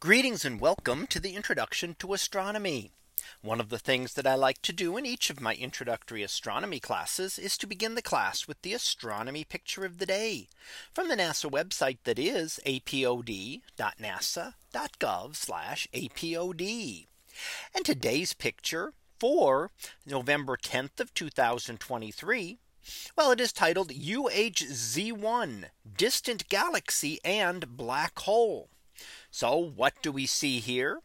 Greetings and welcome to the introduction to astronomy. One of the things that I like to do in each of my introductory astronomy classes is to begin the class with the astronomy picture of the day from the NASA website that is apod.nasa.gov apod. And today's picture for November 10th of 2023. Well, it is titled UHZ1 distant galaxy and black hole. So what do we see here?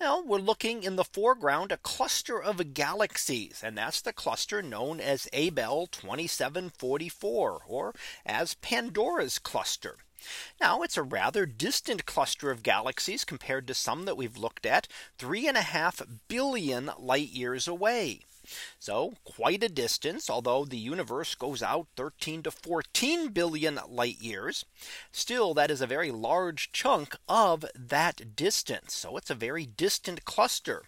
Well, we're looking in the foreground a cluster of galaxies and that's the cluster known as Abell 2744 or as Pandora's cluster. Now it's a rather distant cluster of galaxies compared to some that we've looked at three and a half billion light years away. So quite a distance, although the universe goes out 13 to 14 billion light years. Still, that is a very large chunk of that distance. So it's a very distant cluster.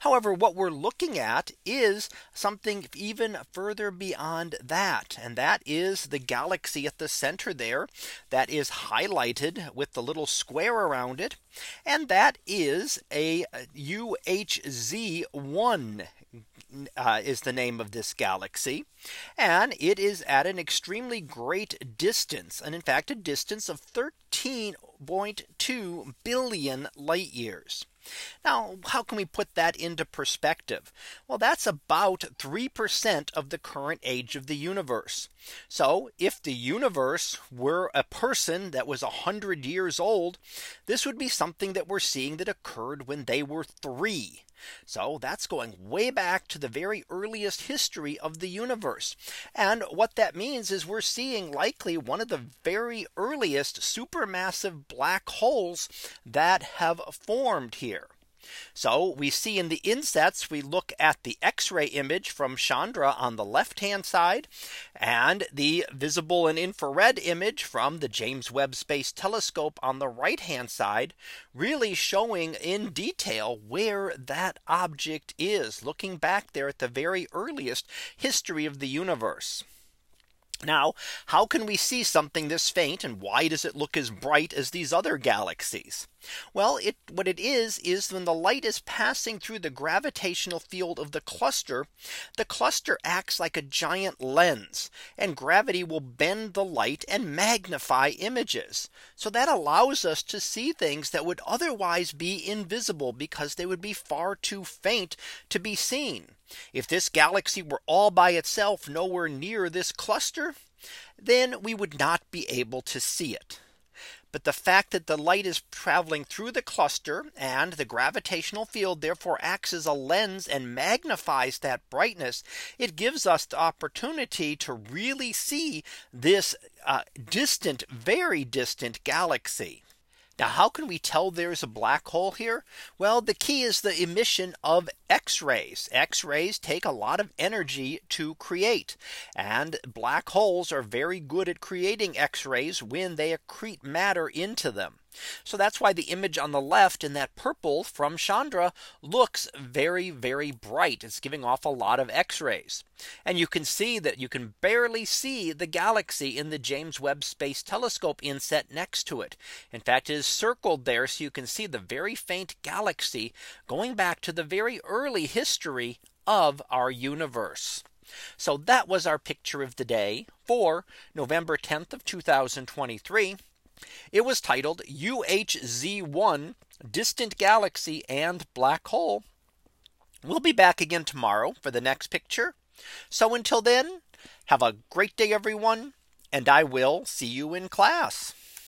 However, what we're looking at is something even further beyond that. And that is the galaxy at the center there that is highlighted with the little square around it. And that is a UHZ1 uh, is the name of this galaxy. And it is at an extremely great distance. And in fact, a distance of 13.2 billion light years. Now, how can we put that into perspective? Well, that's about 3% of the current age of the universe. So if the universe were a person that was 100 years old, this would be something that we're seeing that occurred when they were three. So that's going way back to the very earliest history of the universe. And what that means is we're seeing likely one of the very earliest supermassive black holes that have formed here. So we see in the insets, we look at the X-ray image from Chandra on the left hand side and the visible and infrared image from the James Webb Space Telescope on the right hand side, really showing in detail where that object is looking back there at the very earliest history of the universe. Now, how can we see something this faint and why does it look as bright as these other galaxies? Well, it what it is is when the light is passing through the gravitational field of the cluster, the cluster acts like a giant lens and gravity will bend the light and magnify images. So that allows us to see things that would otherwise be invisible because they would be far too faint to be seen. If this galaxy were all by itself nowhere near this cluster, then we would not be able to see it. But the fact that the light is traveling through the cluster and the gravitational field therefore acts as a lens and magnifies that brightness, it gives us the opportunity to really see this uh, distant, very distant galaxy. Now, how can we tell there's a black hole here? Well, the key is the emission of X rays. X rays take a lot of energy to create. And black holes are very good at creating X rays when they accrete matter into them. So that's why the image on the left in that purple from Chandra looks very, very bright. It's giving off a lot of x rays. And you can see that you can barely see the galaxy in the James Webb Space Telescope inset next to it. In fact, it is circled there so you can see the very faint galaxy going back to the very early history of our universe. So that was our picture of the day for November 10th of 2023. It was titled UHZ1 Distant Galaxy and Black Hole. We'll be back again tomorrow for the next picture. So until then, have a great day, everyone, and I will see you in class.